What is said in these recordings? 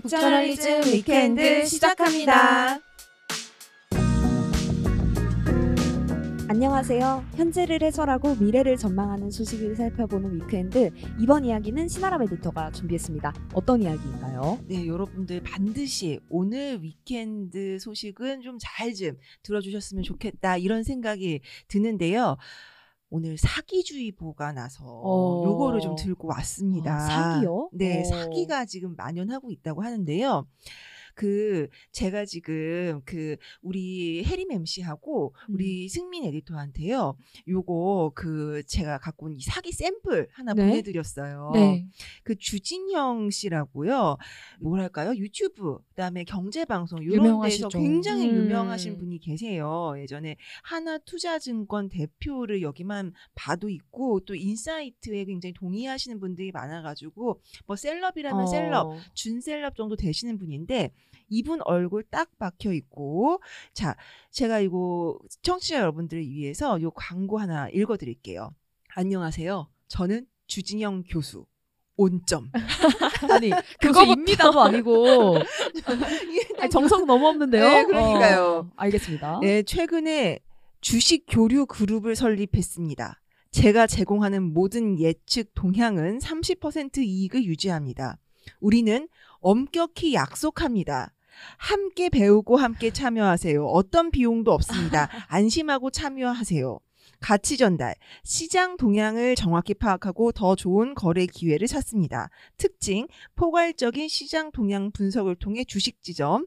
북저널리즘 weekend 시작합니다. 안녕하세요. 현재를 해설하고 미래를 전망하는 소식을 살펴보는 weekend. 이번 이야기는 신아람 에디터가 준비했습니다. 어떤 이야기인가요? 네, 여러분들 반드시 오늘 weekend 소식은 좀 잘 좀 들어주셨으면 좋겠다 이런 생각이 드는데요. 오늘 사기주의보가 나서 어. 요거를 좀 들고 왔습니다. 아, 사기요? 네, 어. 사기가 지금 만연하고 있다고 하는데요. 그 제가 지금 그 우리 해림 MC하고 음. 우리 승민 에디터한테요. 요거 그 제가 갖고 온 이 사기 샘플 하나 네? 보내드렸어요. 네. 그 주진형 씨라고요. 뭐랄까요? 유튜브, 그다음에 경제 방송 이런 데서. 굉장히 음. 유명하신 분이 계세요. 예전에 하나투자증권 대표를 여기만 봐도 있고 또 insight에 굉장히 동의하시는 분들이 많아가지고 뭐 셀럽이라면 어. 셀럽, 준셀럽 정도 되시는 분인데 이분 얼굴 딱 박혀 있고 자 제가 이거 청취자 여러분들을 위해서 요 광고 하나 읽어드릴게요. 안녕하세요. 저는 주진영 교수. 온점. 아니, 교수입니다도 아니고. 아니, 정성 너무 없는데요? 네, 그러니까요. 어, 알겠습니다. 네, 최근에 주식 교류 그룹을 설립했습니다. 제가 제공하는 모든 예측 동향은 30% 이익을 유지합니다. 우리는 엄격히 약속합니다. 함께 배우고 함께 참여하세요. 어떤 비용도 없습니다. 안심하고 참여하세요. 가치 전달, 시장 동향을 정확히 파악하고 더 좋은 거래 기회를 찾습니다. 특징, 포괄적인 시장 동향 분석을 통해 주식 지점,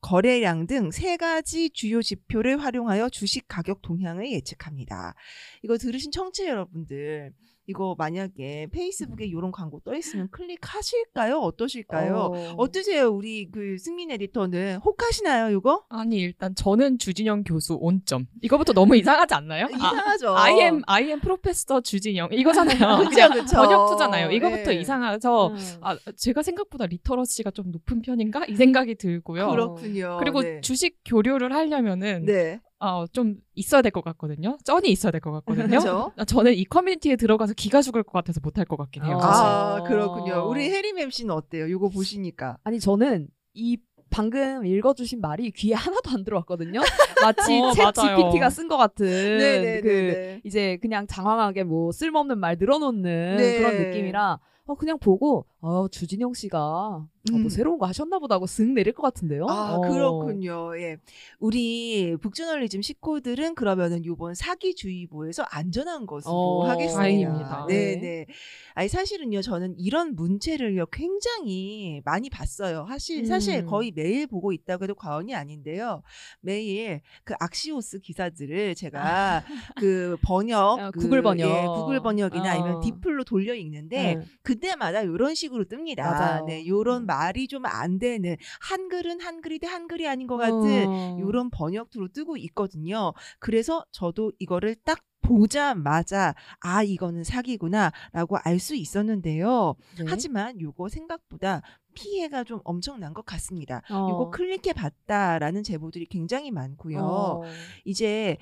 거래량 등 세 가지 주요 지표를 활용하여 주식 가격 동향을 예측합니다. 이거 들으신 청취자 여러분들, 이거 만약에 페이스북에 이런 광고 떠 있으면 클릭하실까요? 어떠실까요? 어떠세요 우리 그 승민 에디터는 혹하시나요, 이거? 아니 일단 저는 주진형 교수 온점. 이거부터 너무 이상하지 않나요? 아, 이상하죠. I am I am professor 주진형 이거잖아요. 그냥 그쵸. 번역투잖아요. 이거부터 네. 이상해서 음. 아 제가 생각보다 literacy가 좀 높은 편인가 이 생각이 들고요. 그렇군요. 그리고 네. 주식 교류를 하려면은 네. 어, 좀 있어야 될 것 같거든요. 쩐이 있어야 될 것 같거든요. 그렇죠. 아, 저는 이 커뮤니티에 들어가서 기가 죽을 것 같아서 못할 것 같긴 해요. 어. 사실. 아, 그렇군요. 우리 해림 MC는 어때요? 이거 보시니까. 아니, 저는 이 방금 읽어주신 말이 귀에 하나도 안 들어왔거든요. 마치 어, 챗 맞아요. GPT가 쓴 것 같은 네네네. 그 이제 그냥 장황하게 뭐 쓸모없는 말 늘어놓는 네. 그런 느낌이라 어 그냥 보고 어 주진영 씨가 어, 음. 뭐 새로운 거 하셨나 보다 하고 쓱 내릴 것 같은데요. 아, 어. 그렇군요. 예. 우리 북저널리즘 식구들은 그러면은 요번 사기주의보에서 안전한 것으로 어, 하겠습니다. 다행입니다. 네, 네. 아니 사실은요. 저는 이런 문체를요 굉장히 많이 봤어요. 사실 사실 음. 거의 매일 보고 있다고 해도 과언이 아닌데요. 매일 그 악시오스 기사들을 제가 그 번역 어, 그, 구글 번역. 예, 구글 번역이나 어. 아니면 디플로 돌려 읽는데 네. 그때마다 이런 식으로 뜹니다. 맞아요. 네, 요런 음. 말이 좀 안 되는 한글은 한글이데 한글이 아닌 것 같은 어. 요런 번역투로 뜨고 있거든요. 그래서 저도 이거를 딱 보자마자 아 이거는 사기구나라고 알 수 있었는데요. 네. 하지만 요거 생각보다 피해가 좀 엄청난 것 같습니다. 어. 요거 클릭해 봤다라는 제보들이 굉장히 많고요. 어. 이제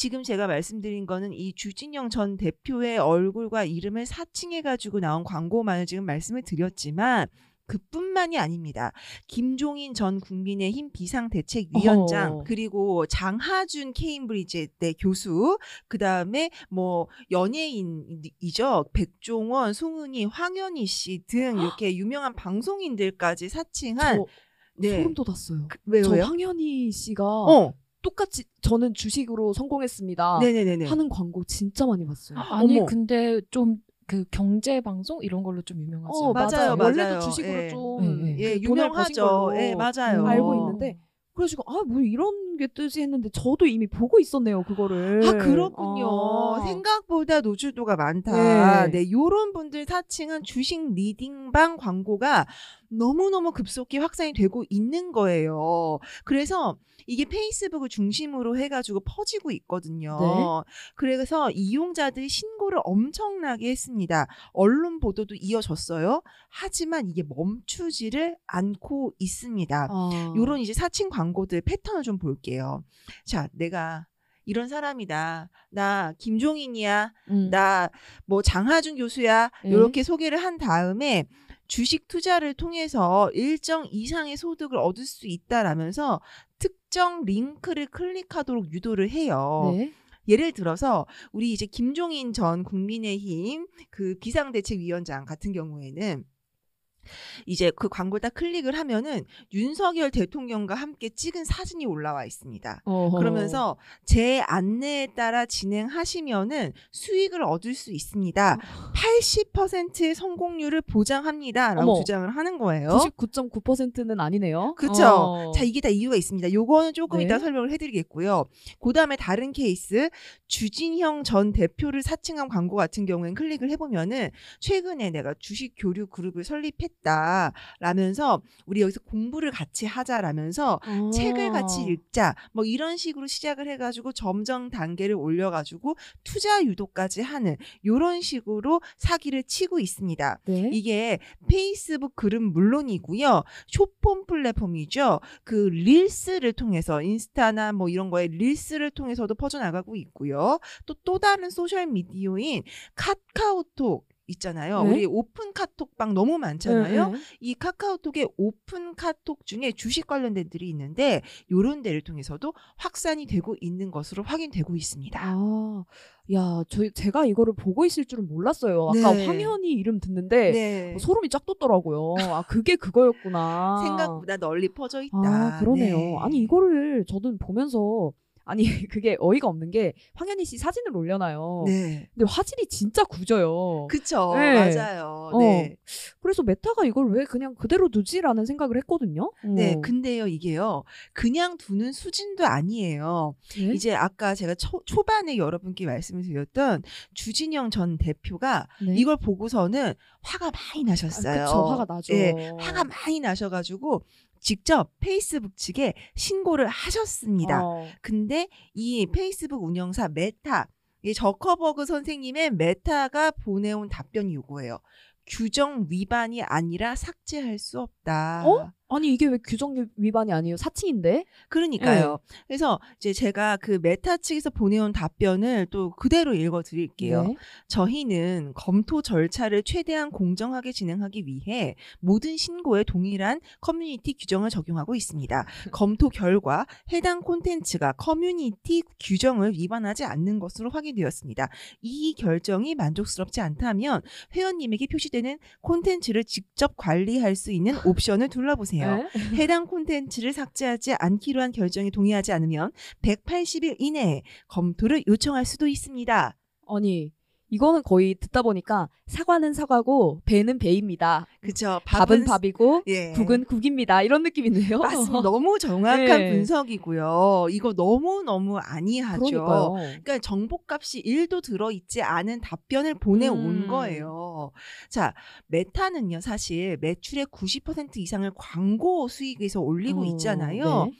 지금 제가 말씀드린 거는 이 주진영 전 대표의 얼굴과 이름을 사칭해 가지고 나온 광고만을 지금 말씀을 드렸지만 그뿐만이 아닙니다. 김종인 전 국민의힘 비상대책위원장 어. 그리고 장하준 케임브리지 대 교수 그다음에 뭐 연예인이죠. 백종원, 송은이, 황현희 씨 등 이렇게 유명한 방송인들까지 사칭한 저 네. 소름 돋았어요. 그- 왜요? 저? 황현희 씨가 어. 똑같이 저는 주식으로 성공했습니다. 네네네네. 하는 광고 진짜 많이 봤어요. 아니 어머. 근데 좀 그 경제 방송 이런 걸로 좀 유명하지. 어, 맞아요, 않아요? 원래도 맞아요. 주식으로 예. 좀 예, 예. 예, 그 돈을 버신 유명하죠. 걸로 예, 맞아요. 알고 어. 있는데 그래가지고 아 뭐 이런 게 뜨지 했는데 저도 이미 보고 있었네요 그거를. 아 그렇군요. 아. 생각보다 노출도가 많다. 네. 네, 요런 분들 사칭한 주식 리딩방 광고가 너무너무 급속히 확산이 되고 있는 거예요. 그래서 이게 페이스북을 중심으로 해가지고 퍼지고 있거든요. 네. 그래서 이용자들이 신고를 엄청나게 했습니다. 언론 보도도 이어졌어요. 하지만 이게 멈추지를 않고 있습니다. 아. 요런 이제 사칭 광고들 패턴을 좀 볼게요. 자, 내가 이런 사람이다. 나 김종인이야. 음. 나뭐 장하준 교수야. 예. 요렇게 소개를 한 다음에 주식 투자를 통해서 일정 이상의 소득을 얻을 수 있다라면서 특정 링크를 클릭하도록 유도를 해요. 네. 예를 들어서 우리 이제 김종인 전 국민의힘 그 비상대책위원장 같은 경우에는 이제 그 광고를 딱 클릭을 하면은 윤석열 대통령과 함께 찍은 사진이 올라와 있습니다. 어허. 그러면서 제 안내에 따라 진행하시면은 수익을 얻을 수 있습니다. 80%의 성공률을 보장합니다라고 어머. 주장을 하는 거예요. 99.9%는 아니네요. 그쵸. 어. 자, 이게 다 이유가 있습니다. 요거는 조금 네. 이따 설명을 해 드리겠고요. 그 다음에 다른 케이스, 주진형 전 대표를 사칭한 광고 같은 경우엔 클릭을 해 보면은 최근에 내가 주식 교류 그룹을 설립했 다. 라면서 우리 여기서 공부를 같이 하자라면서 어. 책을 같이 읽자. 뭐 이런 식으로 시작을 해가지고 점점 단계를 올려가지고 투자 유도까지 하는 요런 식으로 사기를 치고 있습니다. 네. 이게 페이스북 글은 물론이고요. 쇼폼 플랫폼이죠. 그 릴스를 통해서 인스타나 뭐 이런 거에 릴스를 통해서도 퍼져나가고 있고요. 또 또 다른 소셜 미디어인 카카오톡 있잖아요. 네. 우리 오픈 카톡방 너무 많잖아요. 네, 네. 이 카카오톡의 오픈 카톡 중에 주식 관련된 들이 있는데 요런 데를 통해서도 확산이 되고 있는 것으로 확인되고 있습니다. 아, 야, 저 제가 이거를 보고 있을 줄은 몰랐어요. 아까 네. 황현희 이름 듣는데 네. 어, 소름이 쫙 돋더라고요. 아, 그게 그거였구나. 생각보다 널리 퍼져 있다. 아, 그러네요. 네. 아니 이거를 저는 보면서 아니 그게 어이가 없는 게 황현희 씨 사진을 올려놔요. 네. 근데 화질이 진짜 구려요. 그쵸. 네. 맞아요. 어. 네. 그래서 메타가 이걸 왜 그냥 그대로 두지라는 생각을 했거든요. 네. 어. 근데요, 이게요. 그냥 두는 수준도 아니에요. 네? 이제 아까 제가 초, 초반에 여러분께 말씀을 드렸던 주진형 전 대표가 네. 이걸 보고서는 화가 많이 나셨어요. 아, 그쵸, 화가 나죠. 예, 화가 많이 나셔가지고 직접 페이스북 측에 신고를 하셨습니다. 어. 근데 이 페이스북 운영사 메타, 이 저커버그 선생님의 메타가 보내온 답변이 요거예요. 규정 위반이 아니라 삭제할 수 없다. 어? 아니 이게 왜 규정 위반이 아니에요? 사칭인데? 그러니까요. 네. 그래서 이제 제가 그 메타 측에서 보내온 답변을 또 그대로 읽어 드릴게요. 네. 저희는 검토 절차를 최대한 공정하게 진행하기 위해 모든 신고에 동일한 커뮤니티 규정을 적용하고 있습니다. 검토 결과 해당 콘텐츠가 커뮤니티 규정을 위반하지 않는 것으로 확인되었습니다. 이 결정이 만족스럽지 않다면 회원님에게 표시되는 콘텐츠를 직접 관리할 수 있는 옵션을 둘러보세요. 네? 해당 콘텐츠를 삭제하지 않기로 한 결정에 동의하지 않으면 180일 이내에 검토를 요청할 수도 있습니다. 아니 이거는 거의 듣다 보니까 사과는 사과고 배는 배입니다. 그죠? 밥은 밥이고 예. 국은 국입니다. 이런 느낌인데요. 맞습니다. 너무 정확한 네. 분석이고요. 이거 너무 너무 아니하죠. 그러니까요. 그러니까 정보값이 1도 들어 있지 않은 답변을 보내 온 음. 거예요. 자, 메타는요, 사실 매출의 90% 이상을 광고 수익에서 올리고 어, 있잖아요. 네.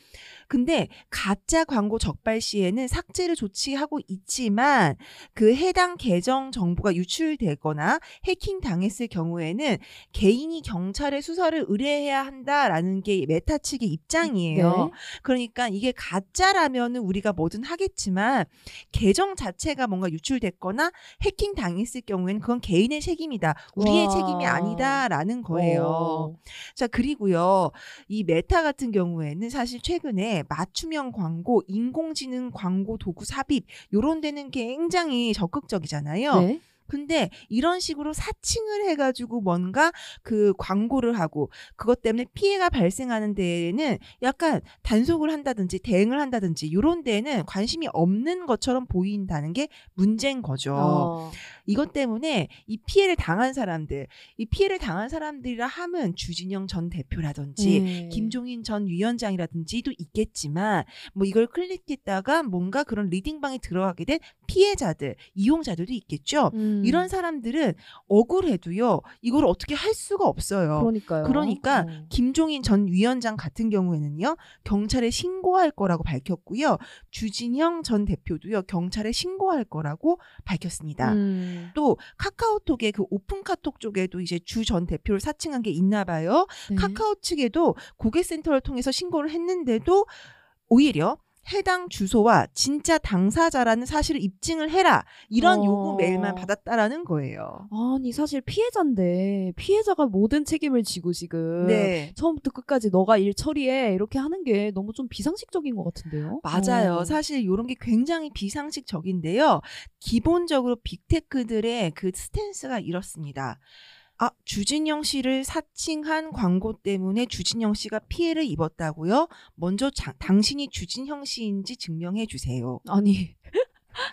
근데 가짜 광고 적발 시에는 삭제를 조치하고 있지만 그 해당 계정 정보가 유출되거나 해킹 당했을 경우에는 개인이 경찰에 수사를 의뢰해야 한다라는 게 메타 측의 입장이에요. 네. 그러니까 이게 가짜라면은 우리가 뭐든 하겠지만 계정 자체가 뭔가 유출됐거나 해킹 당했을 경우에는 그건 개인의 책임이다. 우리의 와. 책임이 아니다라는 거예요. 어. 자, 그리고요. 이 메타 같은 경우에는 사실 최근에 맞춤형 광고, 인공지능 광고 도구 삽입 요런 데는 굉장히 적극적이잖아요. 네. 근데 이런 식으로 사칭을 해가지고 뭔가 그 광고를 하고 그것 때문에 피해가 발생하는 데에는 약간 단속을 한다든지 대응을 한다든지 이런 데에는 관심이 없는 것처럼 보인다는 게 문제인 거죠. 어. 이것 때문에 이 피해를 당한 사람들, 이 피해를 당한 사람들이라 함은 주진영 전 대표라든지 네. 김종인 전 위원장이라든지도 있겠지만 뭐 이걸 클릭했다가 뭔가 그런 리딩방에 들어가게 된 피해자들, 이용자들도 있겠죠. 음. 이런 사람들은 억울해도요. 이걸 어떻게 할 수가 없어요. 그러니까요. 그러니까 어. 김종인 전 위원장 같은 경우에는요. 경찰에 신고할 거라고 밝혔고요. 주진영 전 대표도요. 경찰에 신고할 거라고 밝혔습니다. 음. 또 카카오톡의 그 오픈 카톡 쪽에도 이제 주 전 대표를 사칭한 게 있나 봐요. 네. 카카오 측에도 고객센터를 통해서 신고를 했는데도 오히려 해당 주소와 진짜 당사자라는 사실을 입증을 해라. 이런 어. 요구 메일만 받았다라는 거예요. 아니 사실 피해자인데 피해자가 모든 책임을 지고 지금 네. 처음부터 끝까지 너가 일 처리해 이렇게 하는 게 너무 좀 비상식적인 것 같은데요. 맞아요. 어. 사실 이런 게 굉장히 비상식적인데요. 기본적으로 빅테크들의 그 스탠스가 이렇습니다. 아, 주진영 씨를 사칭한 광고 때문에 주진영 씨가 피해를 입었다고요? 먼저 자- 당신이 주진영 씨인지 증명해 주세요. 아니.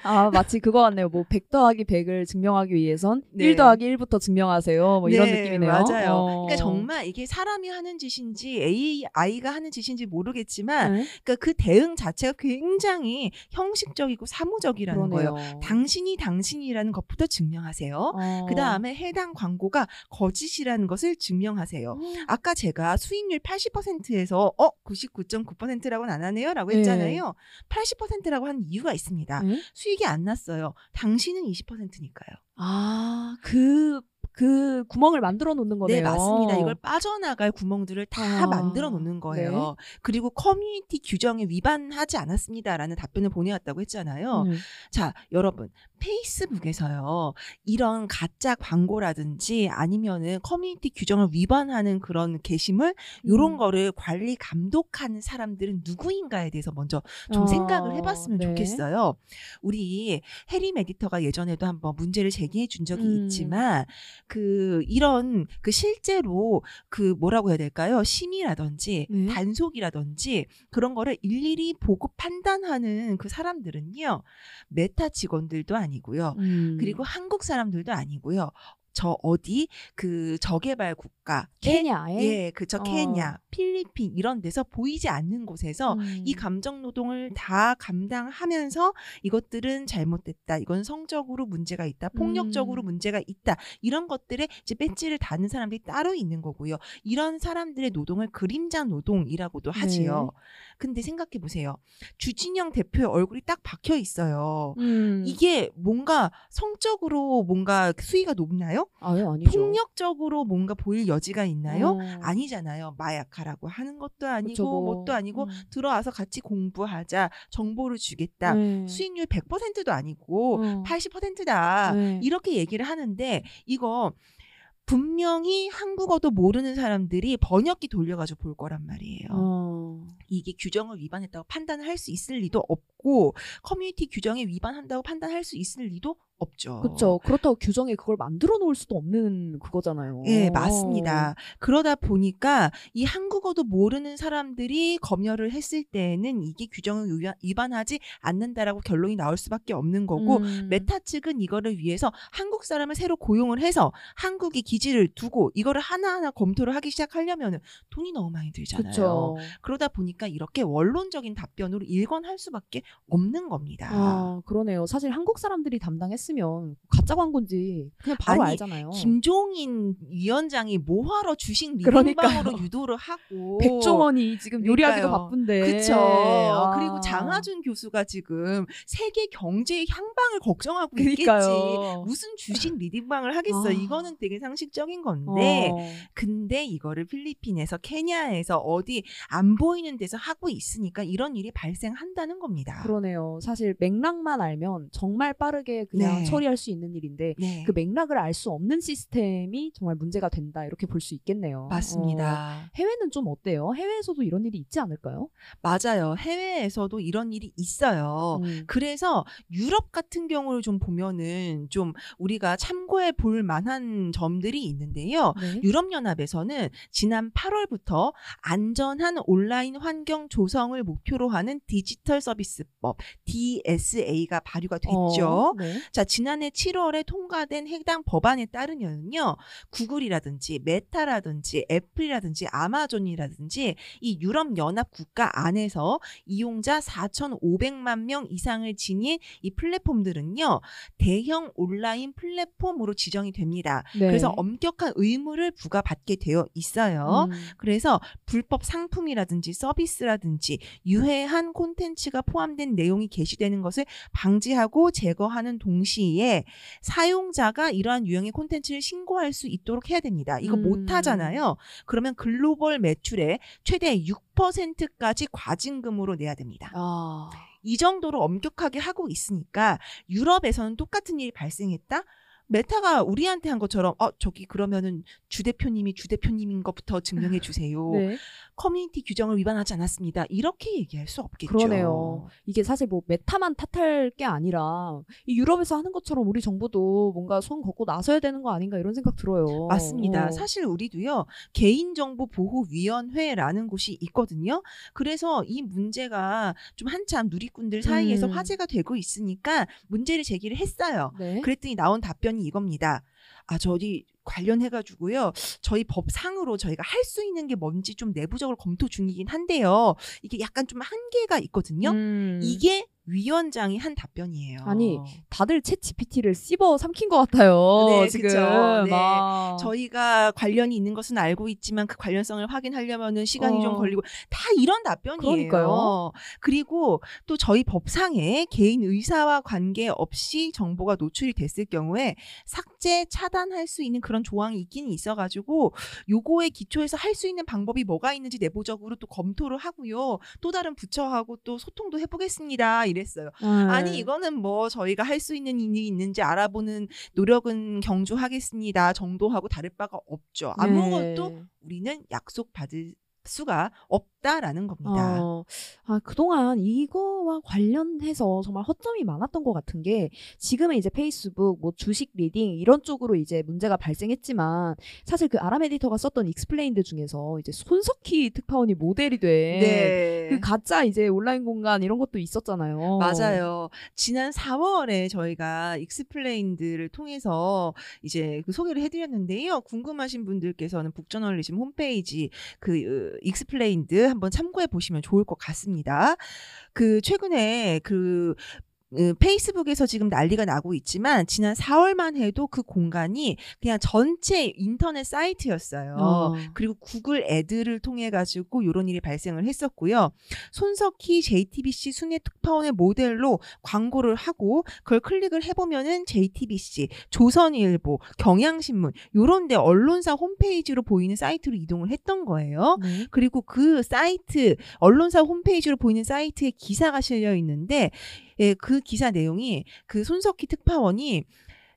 아, 마치 그거 같네요. 뭐, 100 더하기 100을 증명하기 위해선 네. 1 더하기 1부터 증명하세요. 뭐 이런 네, 느낌이네요. 맞아요. 어. 그러니까 정말 이게 사람이 하는 짓인지 AI가 하는 짓인지 모르겠지만 네, 그러니까 그 대응 자체가 굉장히 형식적이고 사무적이라는 그러네요. 거예요. 당신이 당신이라는 것부터 증명하세요. 어. 그 다음에 해당 광고가 거짓이라는 것을 증명하세요. 어. 아까 제가 수익률 80%에서 어 99.9%라고는 안 하네요라고 네. 했잖아요. 80%라고 한 이유가 있습니다. 네? 수익이 안 났어요. 당신은 20%니까요. 아, 그, 그 구멍을 만들어 놓는 거네요. 네, 맞습니다. 이걸 빠져나갈 구멍들을 다 아, 만들어 놓는 거예요. 그리고 커뮤니티 규정에 위반하지 않았습니다라는 답변을 보내왔다고 했잖아요. 음. 자, 여러분. 페이스북에서요. 이런 가짜 광고라든지 아니면은 커뮤니티 규정을 위반하는 그런 게시물 요런 음. 거를 관리 감독하는 사람들은 누구인가에 대해서 먼저 좀 어, 생각을 해봤으면 네. 좋겠어요. 우리 해리 에디터가 예전에도 한번 문제를 제기해 준 적이 음. 있지만 그 이런 그 실제로 그 뭐라고 해야 될까요? 심의라든지 네. 단속이라든지 그런 거를 일일이 보고 판단하는 그 사람들은요. 메타 직원들도 아니고요. 음. 그리고 한국 사람들도 아니고요. 저 어디 그 저개발 국가 케냐에 예, 그저 어. 케냐, 필리핀 이런 데서 보이지 않는 곳에서 음. 이 감정 노동을 다 감당하면서 이것들은 잘못됐다. 이건 성적으로 문제가 있다. 폭력적으로 음. 문제가 있다. 이런 것들에 이제 배지를 다는 사람들이 따로 있는 거고요. 이런 사람들의 노동을 그림자 노동이라고도 네. 하지요. 근데 생각해 보세요. 주진영 대표의 얼굴이 딱 박혀 있어요. 음. 이게 뭔가 성적으로 뭔가 수위가 높나요? 아유, 아니죠. 폭력적으로 뭔가 보일 여 지가 있나요? 어. 아니잖아요. 마약하라고 하는 것도 아니고 그쵸, 뭐. 뭣도 아니고 음. 들어와서 같이 공부하자. 정보를 주겠다. 네. 수익률 100%도 아니고 어. 80%다. 네. 이렇게 얘기를 하는데 이거 분명히 한국어도 모르는 사람들이 번역기 돌려가지고 볼 거란 말이에요. 어. 이게 규정을 위반했다고 판단할 수 있을 리도 없고 커뮤니티 규정에 위반한다고 판단할 수 있을 리도 없죠. 그렇죠. 그렇다고 규정에 그걸 만들어 놓을 수도 없는 그거잖아요. 예, 맞습니다. 그러다 보니까 이 한국어도 모르는 사람들이 검열을 했을 때는 이게 규정을 위반- 위반하지 않는다라고 결론이 나올 수밖에 없는 거고 음. 메타 측은 이거를 위해서 한국 사람을 새로 고용을 해서 한국에 기지를 두고 이거를 하나하나 검토를 하기 시작하려면 돈이 너무 많이 들잖아요. 그렇죠. 그러다 보니까 이렇게 원론적인 답변으로 일관할 수밖에 없는 겁니다. 아, 그러네요. 사실 한국 사람들이 담당했 으면 가짜 광고인지 그냥 바로 아니, 알잖아요. 김종인 위원장이 뭐하러 주식. 리딩방으로 유도를 하고 백종원이 지금 요리하기도 그러니까요. 바쁜데. 그쵸. 아. 그리고 장하준 교수가 지금 세계 경제의 향방을 걱정하고 그러니까요. 있겠지. 무슨 주식 리딩방을 하겠어. 아. 이거는 되게 상식적인 건데. 어. 근데 이거를 필리핀에서 케냐에서 어디 안 보이는 데서 하고 있으니까 이런 일이 발생한다는 겁니다. 그러네요. 사실 맥락만 알면 정말 빠르게 그냥 네. 처리할 수 있는 일인데 네. 그 맥락을 알 수 없는 시스템이 정말 문제가 된다 이렇게 볼 수 있겠네요. 어. 맞습니다. 해외는 좀 어때요? 해외에서도 이런 일이 있지 않을까요? 맞아요. 해외에서도 이런 일이 있어요. 음. 그래서 유럽 같은 경우를 좀 보면은 좀 우리가 참고해 볼 만한 점들이 있는데요. 네. 유럽연합에서는 지난 8월부터 안전한 온라인 환경 조성을 목표로 하는 디지털 서비스법 DSA가 발효가 됐죠. 어, 네. 자, 지난해 7월에 통과된 해당 법안에 따르면요. 구글이라든지 메타라든지 애플이라든지 아마존이라든지 이 유럽 연합 국가 안에서 이용자 4,500만 명 이상을 지닌 이 플랫폼들은요. 대형 온라인 플랫폼으로 지정이 됩니다. 네. 그래서 엄격한 의무를 부과받게 되어 있어요. 음. 그래서 불법 상품이라든지 서비스라든지 유해한 콘텐츠가 포함된 내용이 게시되는 것을 방지하고 제거하는 동시에 동시에 사용자가 이러한 유형의 콘텐츠를 신고할 수 있도록 해야 됩니다. 이거 음. 못 하잖아요. 그러면 글로벌 매출의 최대 6%까지 과징금으로 내야 됩니다. 아. 이 정도로 엄격하게 하고 있으니까 유럽에서는 똑같은 일이 발생했다. 메타가 우리한테 한 것처럼 어 저기 그러면은 주 대표님이 주 대표님인 것부터 증명해 주세요. 네. 커뮤니티 규정을 위반하지 않았습니다. 이렇게 얘기할 수 없겠죠. 그러네요. 이게 사실 뭐 메타만 탓할 게 아니라 이 유럽에서 하는 것처럼 우리 정부도 뭔가 손 걷고 나서야 되는 거 아닌가 이런 생각 들어요. 맞습니다. 어. 사실 우리도요 개인정보 보호위원회라는 곳이 있거든요. 그래서 이 문제가 좀 한참 누리꾼들 사이에서 음. 화제가 되고 있으니까 문제를 제기를 했어요. 네. 그랬더니 나온 답변이 이겁니다. 아, 저기 관련해가지고요. 저희 법상으로 저희가 할 수 있는 게 뭔지 좀 내부적으로 검토 중이긴 한데요. 이게 약간 좀 한계가 있거든요. 음. 이게 위원장이 한 답변이에요. 아니, 다들 챗 GPT를 씹어 삼킨 것 같아요. 네, 지금. 네. 막. 저희가 관련이 있는 것은 알고 있지만 그 관련성을 확인하려면은 시간이 좀 어. 걸리고 다 이런 답변이에요. 그러니까요. 그리고 또 저희 법상에 개인 의사와 관계 없이 정보가 노출이 됐을 경우에 삭제 차단할 수 있는 그런 조항이 있긴 있어가지고 요거에 기초해서 할 수 있는 방법이 뭐가 있는지 내부적으로 또 검토를 하고요. 또 다른 부처하고 또 소통도 해보겠습니다. 이랬어요. 아. 아니 이거는 뭐 저희가 할 수 있는 일이 있는지 알아보는 노력은 경주하겠습니다 정도하고 다를 바가 없죠. 아무것도 네. 우리는 약속 받을 수가 없다라는 겁니다. 어, 아, 그동안 이거와 관련해서 정말 허점이 많았던 것 같은 게 지금은 이제 페이스북, 뭐 주식 리딩 이런 쪽으로 이제 문제가 발생했지만 사실 그 아람 에디터가 썼던 익스플레인드 중에서 이제 손석희 특파원이 모델이 돼. 네. 그 가짜 이제 온라인 공간 이런 것도 있었잖아요. 맞아요. 지난 4월에 저희가 익스플레인드를 통해서 이제 그 소개를 해드렸는데요. 궁금하신 분들께서는 북저널리즘 홈페이지 그 으, 익스플레인드 한번 참고해 보시면 좋을 것 같습니다. 그 최근에 그 으, 페이스북에서 지금 난리가 나고 있지만 지난 4월만 해도 그 공간이 그냥 전체 인터넷 사이트였어요. 어. 그리고 구글 애드를 통해 가지고 이런 일이 발생을 했었고요. 손석희 JTBC 순회 특파원의 모델로 광고를 하고 그걸 클릭을 해보면은 JTBC, 조선일보, 경향신문 요런데 언론사 홈페이지로 보이는 사이트로 이동을 했던 거예요. 네. 그리고 그 사이트 언론사 홈페이지로 보이는 사이트에 기사가 실려 있는데 예, 그 기사 내용이 그 손석희 특파원이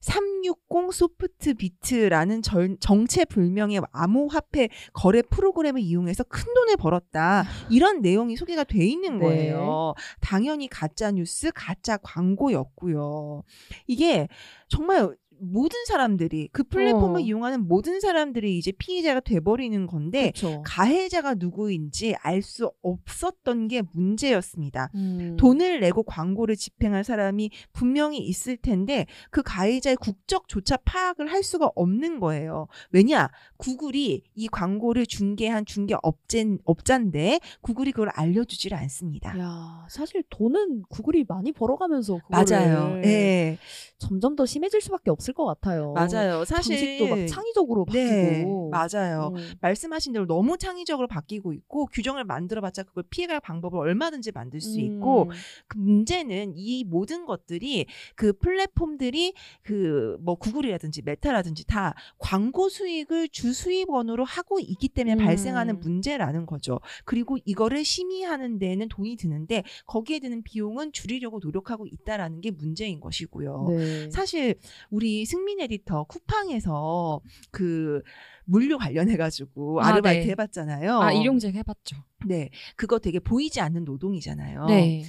360 소프트 비트라는 절- 정체불명의 암호화폐 거래 프로그램을 이용해서 큰 돈을 벌었다. 이런 내용이 소개가 돼 있는 네. 거예요. 당연히 가짜 뉴스, 가짜 광고였고요. 이게 정말 모든 사람들이 그 플랫폼을 어. 이용하는 모든 사람들이 이제 피해자가 돼버리는 건데 그렇죠. 가해자가 누구인지 알 수 없었던 게 문제였습니다. 음. 돈을 내고 광고를 집행할 사람이 분명히 있을 텐데 그 가해자의 국적조차 파악을 할 수가 없는 거예요. 왜냐? 구글이 이 광고를 중개한 중개 업체, 업자인데 구글이 그걸 알려주질 않습니다. 야, 사실 돈은 구글이 많이 벌어가면서 맞아요. 예. 점점 더 심해질 수밖에 없을 것 같아요. 맞아요. 사실 방식도 막 창의적으로 네, 바뀌고. 맞아요. 음. 말씀하신 대로 너무 창의적으로 바뀌고 있고 규정을 만들어봤자 그걸 피해갈 방법을 얼마든지 만들 수 있고 음. 그 문제는 이 모든 것들이 그 플랫폼들이 그 뭐 구글이라든지 메타라든지 다 광고 수익을 주 수입원으로 하고 있기 때문에 음. 발생하는 문제라는 거죠. 그리고 이거를 심의하는 데는 돈이 드는데 거기에 드는 비용은 줄이려고 노력하고 있다라는 게 문제인 것이고요. 네. 사실 우리 승민 에디터 쿠팡에서 그 물류 관련해 가지고 아, 아르바이트 네. 해봤잖아요. 아 일용직 해봤죠. 네, 그거 되게 보이지 않는 노동이잖아요. 네.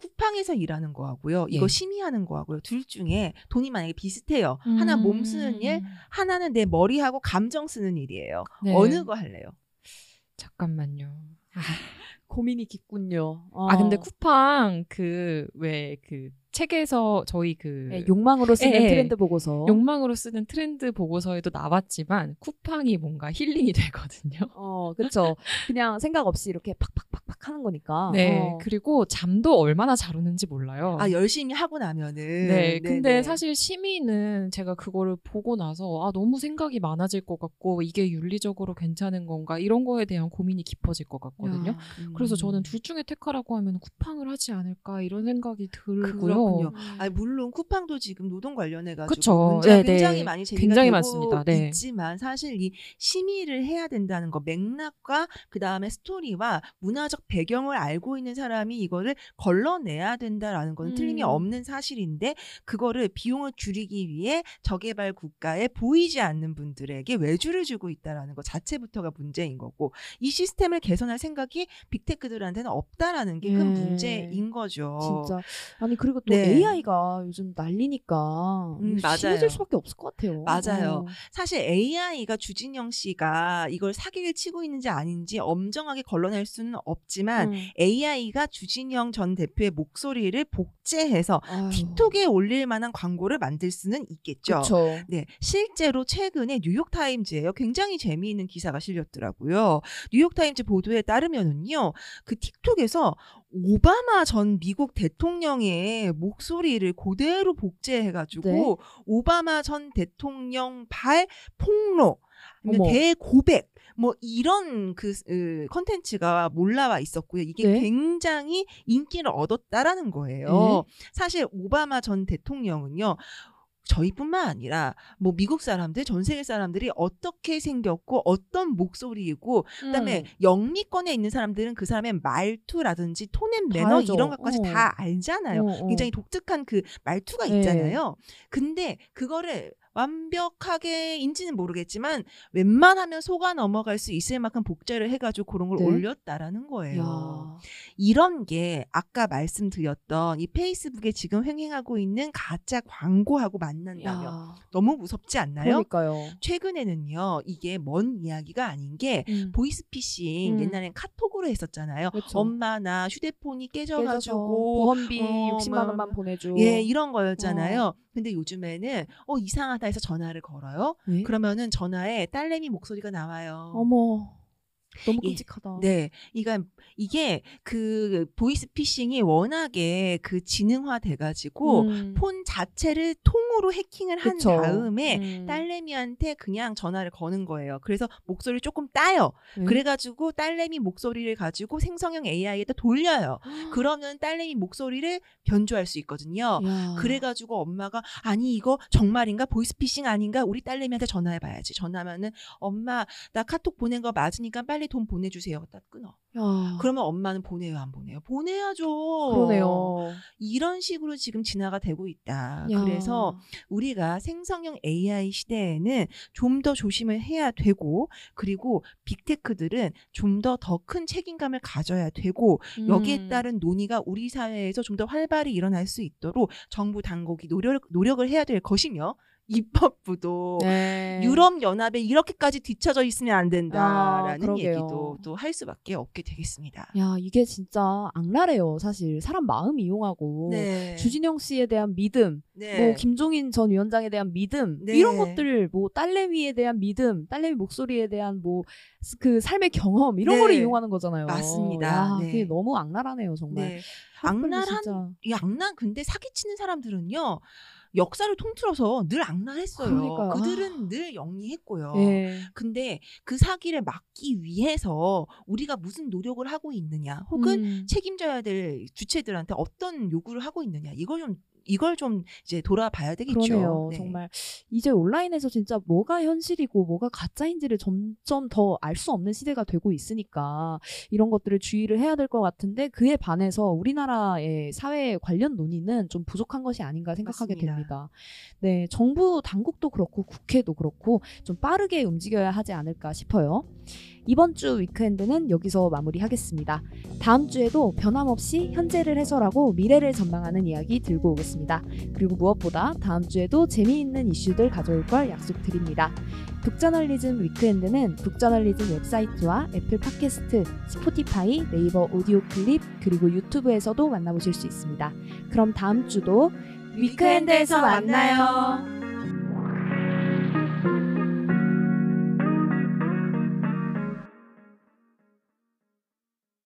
쿠팡에서 일하는 거하고요. 이거 예. 심의하는 거하고요. 둘 중에 돈이 만약에 비슷해요. 하나 몸 쓰는 일, 음. 하나는 내 머리하고 감정 쓰는 일이에요. 네. 어느 거 할래요? 잠깐만요. 고민이 깊군요. 아 근데 어. 쿠팡 그 왜그 책에서 저희 그 네, 욕망으로 쓰는 예, 예. 트렌드 보고서. 욕망으로 쓰는 트렌드 보고서에도 나왔지만 쿠팡이 뭔가 힐링이 되거든요. 어, 그렇죠. 그냥 생각 없이 이렇게 팍팍팍 팍팍 하는 거니까. 네. 어. 그리고 잠도 얼마나 잘 오는지 몰라요. 아 열심히 하고 나면은 네, 근데 네네. 사실 심의는 제가 그거를 보고 나서 아 너무 생각이 많아질 것 같고 이게 윤리적으로 괜찮은 건가 이런 거에 대한 고민이 깊어질 것 같거든요. 야. 그래서 음. 저는 둘 중에 택하라고 하면 쿠팡을 하지 않을까 이런 생각이 들고요. 그렇군요. 음. 아 물론 쿠팡도 지금 노동 관련해 가지고 그쵸. 문제가 네, 굉장히 네. 많이 제기가 굉장히 많습니다. 네. 있지만 사실 이 심의를 해야 된다는 거 맥락과 그 다음에 스토리와 문화적 배경을 알고 있는 사람이 이거를 걸러내야 된다라는 건 틀림이 음. 없는 사실인데 그거를 비용을 줄이기 위해 저개발 국가에 보이지 않는 분들에게 외주를 주고 있다라는 것 자체부터가 문제인 거고 이 시스템을 개선할 생각이 빅테크들한테는 없다라는 게큰 예. 문제인 거죠. 진짜 아니 그리고 또 네. AI가 요즘 난리니까 음. 심해질 수밖에 없을 것 같아요. 맞아요. 어. 사실 AI가 주진영 씨가 이걸 사기를 치고 있는지 아닌지 엄정하게 걸러낼 수는 없지만 음. AI가 주진영 전 대표의 목소리를 복제해서 아유. 틱톡에 올릴 만한 광고를 만들 수는 있겠죠. 그쵸. 네, 실제로 최근에 뉴욕 타임즈에요. 굉장히 재미있는 기사가 실렸더라고요. 뉴욕 타임즈 보도에 따르면은요, 그 틱톡에서 오바마 전 미국 대통령의 목소리를 그대로 복제해가지고 네. 오바마 전 대통령 발 폭로. 대고백, 뭐 이런 그 으, 컨텐츠가 몰라와 있었고요. 이게 네. 굉장히 인기를 얻었다라는 거예요. 사실 오바마 전 대통령은요. 저희뿐만 아니라 뭐 미국 사람들, 전 세계 사람들이 어떻게 생겼고 어떤 목소리이고 그다음에 음. 영미권에 있는 사람들은 그 사람의 말투라든지 톤앤 매너 알죠. 이런 것까지 어. 다 알잖아요. 어, 어. 굉장히 독특한 그 말투가 네. 있잖아요. 근데 그거를 완벽하게 인지는 모르겠지만 웬만하면 속아 넘어갈 수 있을 만큼 복제를 해가지고 그런 걸 네. 올렸다라는 거예요. 야. 이런 게 아까 말씀드렸던 이 페이스북에 지금 횡행하고 있는 가짜 광고하고 만난다면 야. 너무 무섭지 않나요? 그러니까요. 최근에는요 이게 먼 이야기가 아닌 게 음. 보이스피싱 음. 옛날엔 카톡으로 했었잖아요. 그쵸. 엄마 나 휴대폰이 깨져가지고 보험비 어, 60만 뭐, 원만 보내줘. 예 이런 거였잖아요. 근데 요즘에는 어 이상하다 해서 전화를 걸어요. 네? 그러면은 전화에 딸내미 목소리가 나와요. 어머. 너무 예. 끔찍하다. 네, 이가 이게 그 보이스 피싱이 워낙에 그 지능화 돼가지고 음. 폰 자체를 통으로 해킹을 한 그쵸. 다음에 음. 딸내미한테 그냥 전화를 거는 거예요. 그래서 목소리를 조금 따요. 네. 그래가지고 딸내미 목소리를 가지고 생성형 AI에다 돌려요. 그러면 딸내미 목소리를 변조할 수 있거든요. 야. 그래가지고 엄마가 아니 이거 정말인가 보이스피싱 아닌가 우리 딸내미한테 전화해봐야지 전화하면은 엄마 나 카톡 보낸 거 맞으니까 빨리 돈 보내주세요 딱 끊어 야. 그러면 엄마는 보내요 안 보내요 보내야죠 그러네요. 이런 식으로 지금 진화가 되고 있다 야. 그래서 우리가 생성형 AI 시대에는 좀 더 조심을 해야 되고 그리고 빅테크들은 좀 더 더 큰 책임감을 가져야 되고 여기에 음. 따른 논의가 우리 사회에서 좀 더 활발히 일어날 수 있도록 정부 당국이 노력, 노력을 해야 될 것이며 입법부도 네. 유럽 연합에 이렇게까지 뒤처져 있으면 안 아, 된다라는 그러게요. 얘기도 또 할 수밖에 없게 되겠습니다. 야 이게 진짜 악랄해요 사실 사람 마음 이용하고 네. 주진영 씨에 대한 믿음, 네. 뭐 김종인 전 위원장에 대한 믿음 네. 이런 것들, 뭐 딸내미에 대한 믿음, 딸내미 목소리에 대한 뭐 그 삶의 경험 이런 네. 거를 이용하는 거잖아요. 맞습니다. 야, 네. 그게 너무 악랄하네요 정말. 네. 악랄 악랄한 진짜. 이 악랄 근데 사기치는 사람들은요. 역사를 통틀어서 늘 악랄했어요. 그러니까요. 그들은 늘 영리했고요. 예. 근데 그 사기를 막기 위해서 우리가 무슨 노력을 하고 있느냐, 혹은 음. 책임져야 될 주체들한테 어떤 요구를 하고 있느냐, 이걸 좀 이걸 좀 이제 돌아봐야 되겠죠. 그러네요. 네. 정말 이제 온라인에서 진짜 뭐가 현실이고 뭐가 가짜인지를 점점 더 알 수 없는 시대가 되고 있으니까 이런 것들을 주의를 해야 될 것 같은데 그에 반해서 우리나라의 사회 관련 논의는 좀 부족한 것이 아닌가 생각하게 맞습니다. 됩니다. 네, 정부 당국도 그렇고 국회도 그렇고 좀 빠르게 움직여야 하지 않을까 싶어요. 이번 주 위크엔드는 여기서 마무리하겠습니다. 다음 주에도 변함없이 현재를 해설하고 미래를 전망하는 이야기 들고 오겠습니다. 그리고 무엇보다 다음 주에도 재미있는 이슈들 가져올 걸 약속드립니다. 북저널리즘 위크엔드는 북저널리즘 웹사이트와 애플 팟캐스트, 스포티파이, 네이버 오디오 클립, 그리고 유튜브에서도 만나보실 수 있습니다. 그럼 다음 주도 위크엔드에서 만나요.